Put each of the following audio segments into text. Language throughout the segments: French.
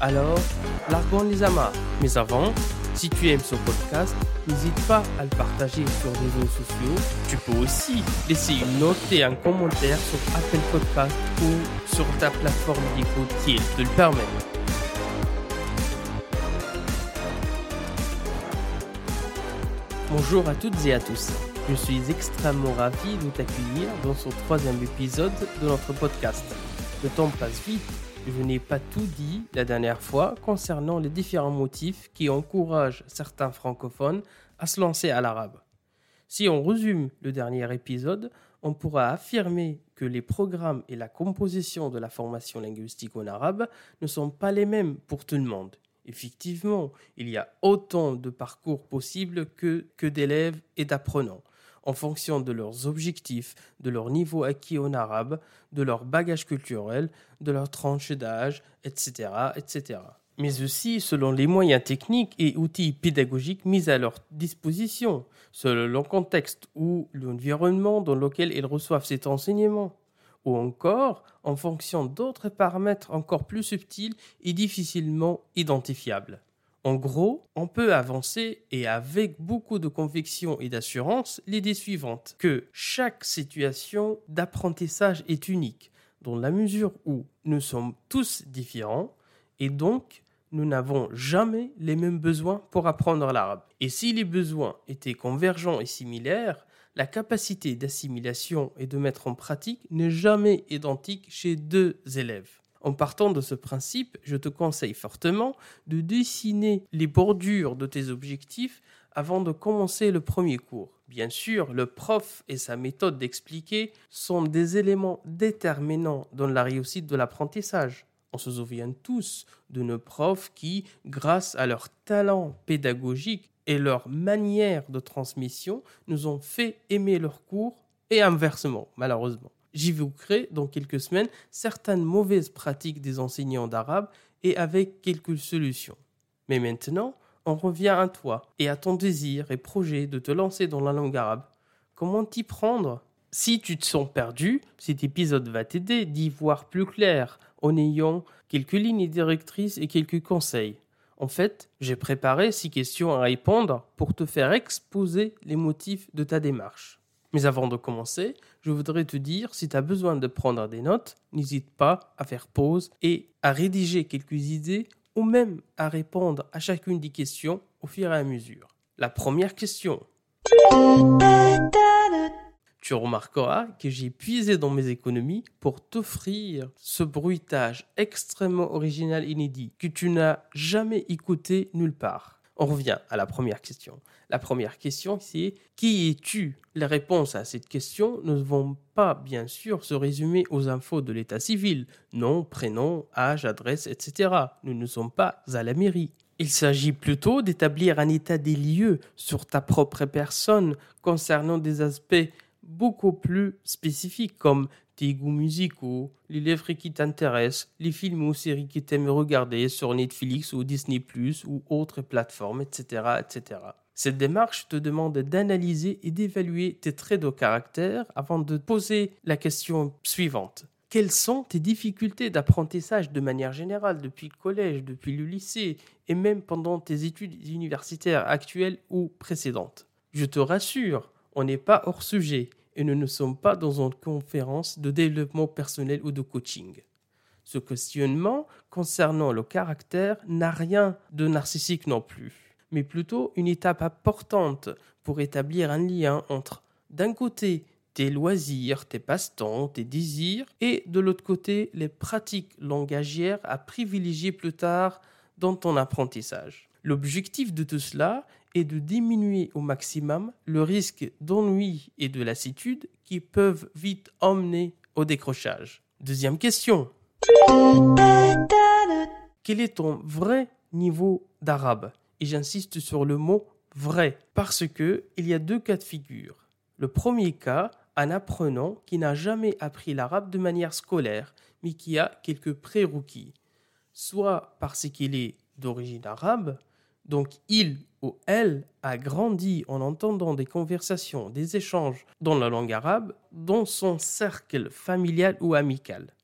Alors, largons les amas. Mais avant, si tu aimes ce podcast, n'hésite pas à le partager sur les réseaux sociaux. Tu peux aussi laisser une note et un commentaire sur Apple Podcast ou sur ta plateforme d'écoute qui te le permet. Bonjour à toutes et à tous. Je suis extrêmement ravi de t'accueillir dans ce troisième épisode de notre podcast. Le temps passe vite je n'ai pas tout dit la dernière fois concernant les différents motifs qui encouragent certains francophones à se lancer à l'arabe. Si on résume le dernier épisode, on pourra affirmer que les programmes et la composition de la formation linguistique en arabe ne sont pas les mêmes pour tout le monde. Effectivement, il y a autant de parcours possibles que, d'élèves et d'apprenants en fonction de leurs objectifs, de leur niveau acquis en arabe, de leur bagage culturel, de leur tranche d'âge, etc., etc. Mais aussi selon les moyens techniques et outils pédagogiques mis à leur disposition, selon le contexte ou l'environnement dans lequel ils reçoivent cet enseignement, ou encore en fonction d'autres paramètres encore plus subtils et difficilement identifiables. En gros, on peut avancer et avec beaucoup de conviction et d'assurance l'idée suivante, que chaque situation d'apprentissage est unique, dans la mesure où nous sommes tous différents et donc nous n'avons jamais les mêmes besoins pour apprendre l'arabe. Et si les besoins étaient convergents et similaires, la capacité d'assimilation et de mettre en pratique n'est jamais identique chez deux élèves. En partant de ce principe, je te conseille fortement de dessiner les bordures de tes objectifs avant de commencer le premier cours. Bien sûr, le prof et sa méthode d'expliquer sont des éléments déterminants dans la réussite de l'apprentissage. On se souvient tous de nos profs qui, grâce à leur talent pédagogique et leur manière de transmission, nous ont fait aimer leurs cours et inversement, malheureusement. J'évoquerai dans quelques semaines certaines mauvaises pratiques des enseignants d'arabe et avec quelques solutions. Mais maintenant, on revient à toi et à ton désir et projet de te lancer dans la langue arabe. Comment t'y prendre? Si tu te sens perdu, cet épisode va t'aider d'y voir plus clair en ayant quelques lignes directrices et quelques conseils. En fait, j'ai préparé six questions à répondre pour te faire exposer les motifs de ta démarche. Mais avant de commencer, je voudrais te dire, si tu as besoin de prendre des notes, n'hésite pas à faire pause et à rédiger quelques idées ou même à répondre à chacune des questions au fur et à mesure. La première question. Tu remarqueras que j'ai puisé dans mes économies pour t'offrir ce bruitage extrêmement original inédit que tu n'as jamais écouté nulle part. On revient à la première question. La première question, c'est qui es-tu? Les réponses à cette question ne vont pas, bien sûr, se résumer aux infos de l'état civil, nom, prénom, âge, adresse, etc. Nous ne sommes pas à la mairie. Il s'agit plutôt d'établir un état des lieux sur ta propre personne concernant des aspects beaucoup plus spécifiques comme tes goûts musicaux, les livres qui t'intéressent, les films ou séries que tu aimes regarder sur Netflix ou Disney ⁇ ou autres plateformes, etc., etc. Cette démarche te demande d'analyser et d'évaluer tes traits de caractère avant de poser la question suivante. Quelles sont tes difficultés d'apprentissage de manière générale depuis le collège, depuis le lycée et même pendant tes études universitaires actuelles ou précédentes? Je te rassure, on n'est pas hors sujet et nous ne sommes pas dans une conférence de développement personnel ou de coaching. Ce questionnement concernant le caractère n'a rien de narcissique non plus, mais plutôt une étape importante pour établir un lien entre, d'un côté, tes loisirs, tes passe-temps, tes désirs, et de l'autre côté, les pratiques langagières à privilégier plus tard dans ton apprentissage. L'objectif de tout cela de diminuer au maximum le risque d'ennui et de lassitude qui peuvent vite emmener au décrochage. Deuxième question. quel est ton vrai niveau d'arabe? Et j'insiste sur le mot vrai parce que il y a deux cas de figure. Le premier cas, un apprenant qui n'a jamais appris l'arabe de manière scolaire, mais qui a quelques prérequis, soit parce qu'il est d'origine arabe, donc il ou elle a grandi en entendant des conversations, des échanges dans la langue arabe dans son cercle familial ou amical,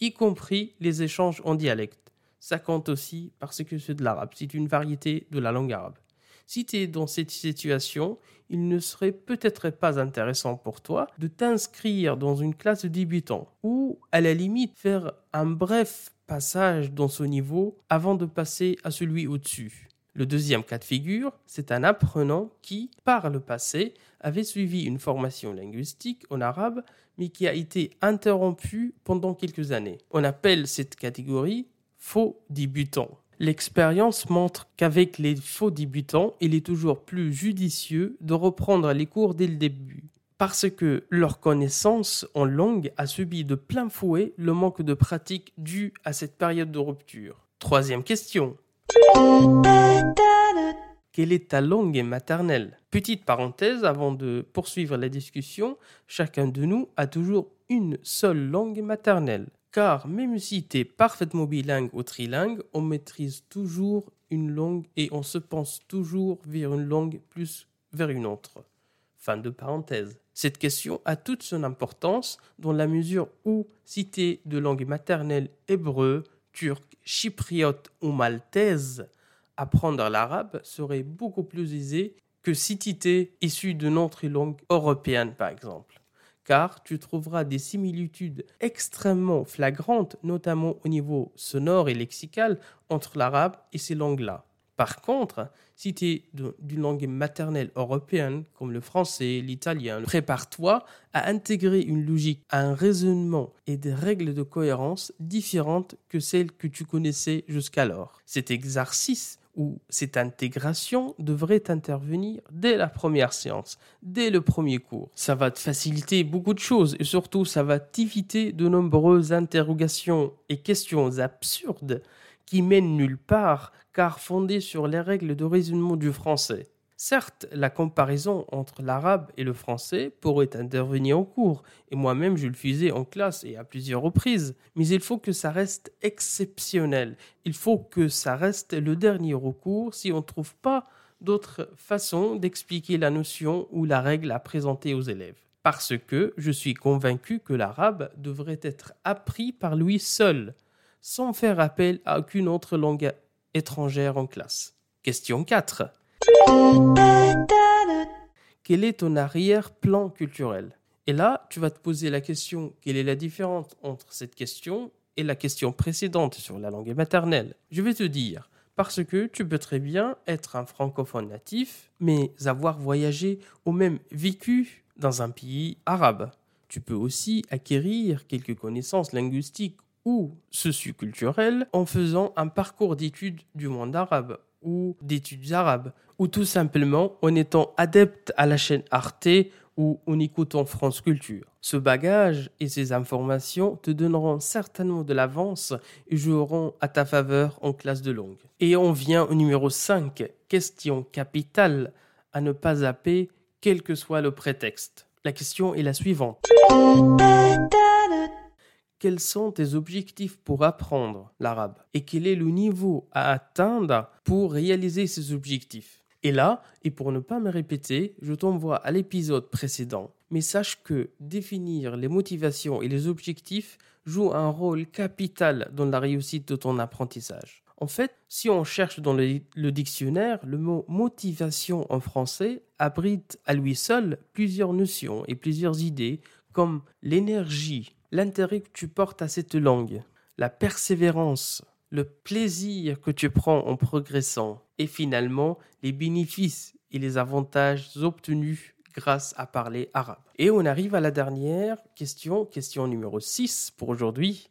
y compris les échanges en dialecte. Ça compte aussi parce que c'est de l'arabe, c'est une variété de la langue arabe. Si tu es dans cette situation, il ne serait peut-être pas intéressant pour toi de t'inscrire dans une classe de débutants ou à la limite faire un bref passage dans ce niveau avant de passer à celui au-dessus. Le deuxième cas de figure, c'est un apprenant qui, par le passé, avait suivi une formation linguistique en arabe, mais qui a été interrompue pendant quelques années. On appelle cette catégorie faux débutant. L'expérience montre qu'avec les faux débutants, il est toujours plus judicieux de reprendre les cours dès le début, parce que leur connaissance en langue a subi de plein fouet le manque de pratique dû à cette période de rupture. Troisième question. Quelle est ta langue maternelle? Petite parenthèse avant de poursuivre la discussion, chacun de nous a toujours une seule langue maternelle. Car même si tu es parfaitement bilingue ou trilingue, on maîtrise toujours une langue et on se pense toujours vers une langue plus vers une autre. Fin de parenthèse. Cette question a toute son importance dans la mesure où si de langue maternelle hébreu, turc, chypriote ou maltaise, apprendre l'arabe serait beaucoup plus aisé que si tu étais issu d'une autre langue européenne par exemple car tu trouveras des similitudes extrêmement flagrantes, notamment au niveau sonore et lexical, entre l'arabe et ces langues-là. Par contre, si tu es d'une langue maternelle européenne, comme le français, l'italien, prépare-toi à intégrer une logique, un raisonnement et des règles de cohérence différentes que celles que tu connaissais jusqu'alors. Cet exercice où cette intégration devrait intervenir dès la première séance, dès le premier cours. Ça va te faciliter beaucoup de choses et surtout ça va t'éviter de nombreuses interrogations et questions absurdes qui mènent nulle part car fondées sur les règles de raisonnement du français. Certes, la comparaison entre l'arabe et le français pourrait intervenir en cours, et moi-même je le faisais en classe et à plusieurs reprises, mais il faut que ça reste exceptionnel. Il faut que ça reste le dernier recours si on ne trouve pas d'autre façon d'expliquer la notion ou la règle à présenter aux élèves. Parce que je suis convaincu que l'arabe devrait être appris par lui seul, sans faire appel à aucune autre langue étrangère en classe. Question 4. Quel est ton arrière-plan culturel? Et là, tu vas te poser la question, quelle est la différence entre cette question et la question précédente sur la langue maternelle? Je vais te dire, parce que tu peux très bien être un francophone natif, mais avoir voyagé ou même vécu dans un pays arabe. Tu peux aussi acquérir quelques connaissances linguistiques ou socioculturelles en faisant un parcours d'études du monde arabe ou d'études arabes, ou tout simplement en étant adepte à la chaîne Arte ou en écoutant France Culture. Ce bagage et ces informations te donneront certainement de l'avance et joueront à ta faveur en classe de langue. Et on vient au numéro 5, question capitale à ne pas zapper quel que soit le prétexte. La question est la suivante quels sont tes objectifs pour apprendre l'arabe et quel est le niveau à atteindre pour réaliser ces objectifs. Et là, et pour ne pas me répéter, je t'envoie à l'épisode précédent, mais sache que définir les motivations et les objectifs joue un rôle capital dans la réussite de ton apprentissage. En fait, si on cherche dans le, le, dictionnaire, le mot motivation en français abrite à lui seul plusieurs notions et plusieurs idées comme l'énergie, l'intérêt que tu portes à cette langue, la persévérance, le plaisir que tu prends en progressant et finalement les bénéfices et les avantages obtenus grâce à parler arabe. Et on arrive à la dernière question, question numéro 6 pour aujourd'hui.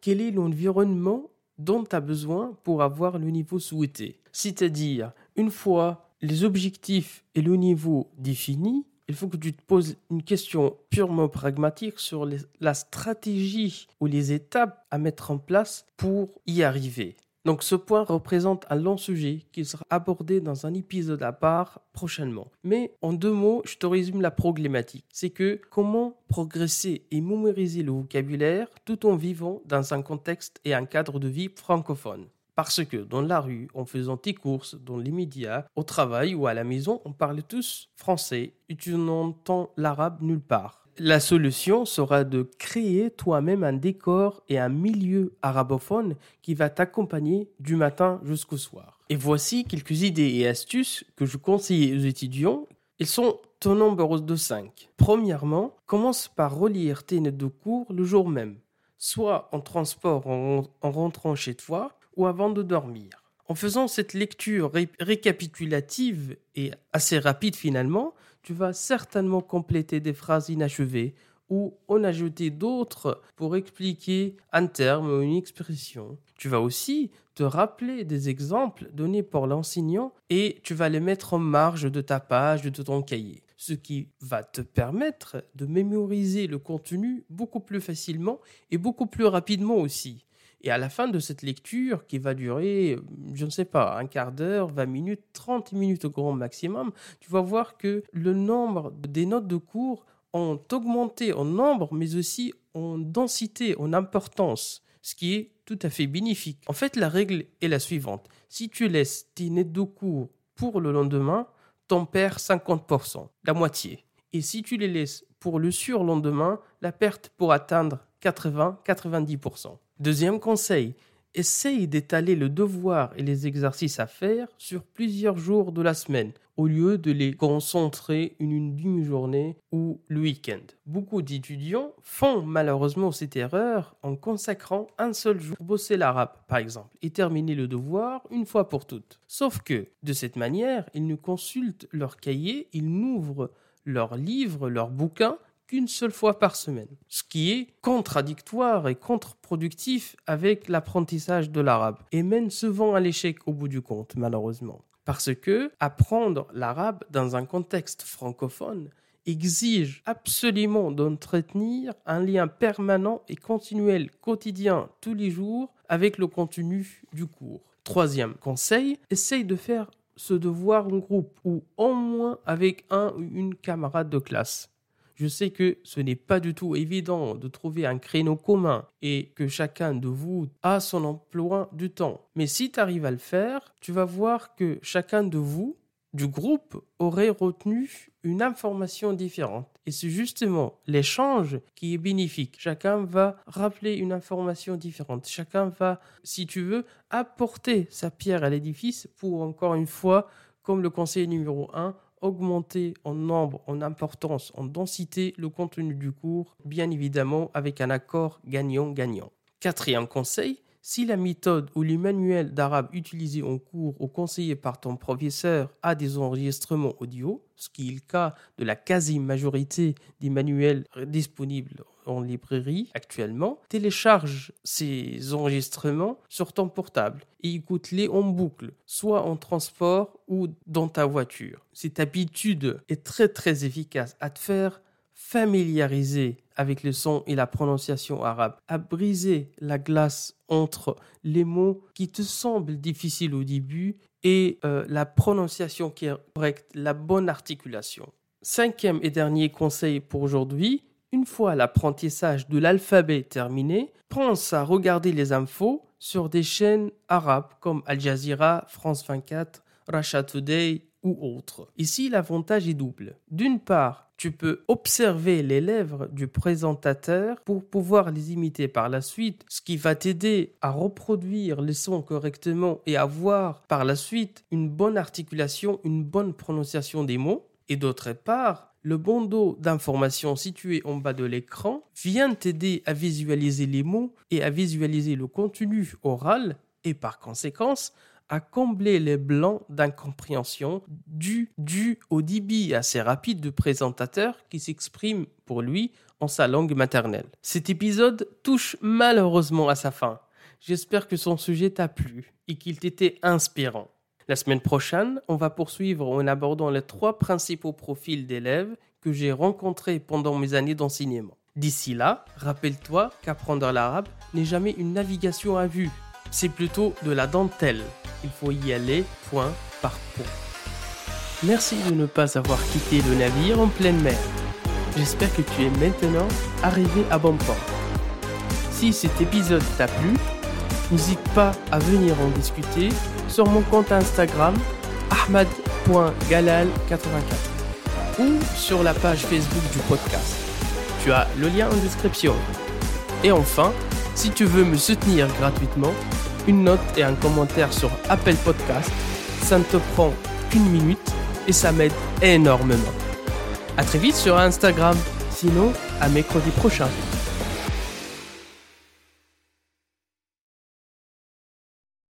Quel est l'environnement dont tu as besoin pour avoir le niveau souhaité? C'est-à-dire, une fois les objectifs et le niveau définis, il faut que tu te poses une question purement pragmatique sur la stratégie ou les étapes à mettre en place pour y arriver. Donc ce point représente un long sujet qui sera abordé dans un épisode à part prochainement. Mais en deux mots, je te résume la problématique. C'est que comment progresser et mémoriser le vocabulaire tout en vivant dans un contexte et un cadre de vie francophone. Parce que dans la rue, en faisant tes courses, dans les médias, au travail ou à la maison, on parle tous français et tu n'entends l'arabe nulle part. La solution sera de créer toi-même un décor et un milieu arabophone qui va t'accompagner du matin jusqu'au soir. Et voici quelques idées et astuces que je conseille aux étudiants. Ils sont au nombre de 5. Premièrement, commence par relire tes notes de cours le jour même, soit en transport en, rentrant chez toi ou avant de dormir. En faisant cette lecture récapitulative et assez rapide finalement, tu vas certainement compléter des phrases inachevées ou en ajouter d'autres pour expliquer un terme ou une expression. Tu vas aussi te rappeler des exemples donnés par l'enseignant et tu vas les mettre en marge de ta page, de ton cahier. Ce qui va te permettre de mémoriser le contenu beaucoup plus facilement et beaucoup plus rapidement aussi. Et à la fin de cette lecture, qui va durer, je ne sais pas, un quart d'heure, 20 minutes, 30 minutes au grand maximum, tu vas voir que le nombre des notes de cours ont augmenté en nombre, mais aussi en densité, en importance, ce qui est tout à fait bénéfique. En fait, la règle est la suivante. Si tu laisses tes notes de cours pour le lendemain, t'en perds 50%, la moitié. Et si tu les laisses pour le surlendemain, la perte pourra atteindre 80-90%. Deuxième conseil, essaye d'étaler le devoir et les exercices à faire sur plusieurs jours de la semaine au lieu de les concentrer en une demi-journée ou le week-end. Beaucoup d'étudiants font malheureusement cette erreur en consacrant un seul jour pour bosser l'arabe, par exemple, et terminer le devoir une fois pour toutes. Sauf que, de cette manière, ils ne consultent leur cahier, ils n'ouvrent leurs livres, leurs bouquins qu'une seule fois par semaine, ce qui est contradictoire et contre-productif avec l'apprentissage de l'arabe et mène souvent à l'échec au bout du compte, malheureusement. Parce que apprendre l'arabe dans un contexte francophone exige absolument d'entretenir un lien permanent et continuel, quotidien, tous les jours, avec le contenu du cours. Troisième conseil, essaye de faire ce devoir en groupe ou au moins avec un ou une camarade de classe. Je sais que ce n'est pas du tout évident de trouver un créneau commun et que chacun de vous a son emploi du temps. Mais si tu arrives à le faire, tu vas voir que chacun de vous, du groupe, aurait retenu une information différente. Et c'est justement l'échange qui est bénéfique. Chacun va rappeler une information différente. Chacun va, si tu veux, apporter sa pierre à l'édifice pour, encore une fois, comme le conseil numéro 1, augmenter en nombre, en importance, en densité le contenu du cours, bien évidemment avec un accord gagnant-gagnant. Quatrième conseil, si la méthode ou les manuels d'arabe utilisés en cours ou conseillés par ton professeur a des enregistrements audio, ce qui est le cas de la quasi-majorité des manuels disponibles en librairie actuellement, télécharge ces enregistrements sur ton portable et écoute-les en boucle, soit en transport ou dans ta voiture. Cette habitude est très très efficace à te faire familiariser avec le son et la prononciation arabe, à briser la glace entre les mots qui te semblent difficiles au début et euh, la prononciation qui est correcte, la bonne articulation. Cinquième et dernier conseil pour aujourd'hui, une fois l'apprentissage de l'alphabet terminé, pense à regarder les infos sur des chaînes arabes comme Al Jazeera, France 24, Russia Today ou autres. Ici, l'avantage est double. D'une part, tu peux observer les lèvres du présentateur pour pouvoir les imiter par la suite, ce qui va t'aider à reproduire les sons correctement et avoir par la suite une bonne articulation, une bonne prononciation des mots. Et d'autre part, le bandeau d'informations situé en bas de l'écran vient t'aider à visualiser les mots et à visualiser le contenu oral et par conséquence à combler les blancs d'incompréhension dû, dû au débit assez rapide du présentateur qui s'exprime pour lui en sa langue maternelle. Cet épisode touche malheureusement à sa fin. J'espère que son sujet t'a plu et qu'il t'était inspirant. La semaine prochaine, on va poursuivre en abordant les trois principaux profils d'élèves que j'ai rencontrés pendant mes années d'enseignement. D'ici là, rappelle-toi qu'apprendre l'arabe n'est jamais une navigation à vue, c'est plutôt de la dentelle. Il faut y aller point par point. Merci de ne pas avoir quitté le navire en pleine mer. J'espère que tu es maintenant arrivé à bon port. Si cet épisode t'a plu, n'hésite pas à venir en discuter sur mon compte Instagram ahmad.galal84 ou sur la page Facebook du podcast. Tu as le lien en description. Et enfin, si tu veux me soutenir gratuitement, une note et un commentaire sur Apple Podcast, ça ne te prend qu'une minute et ça m'aide énormément. A très vite sur Instagram, sinon à mercredi prochain.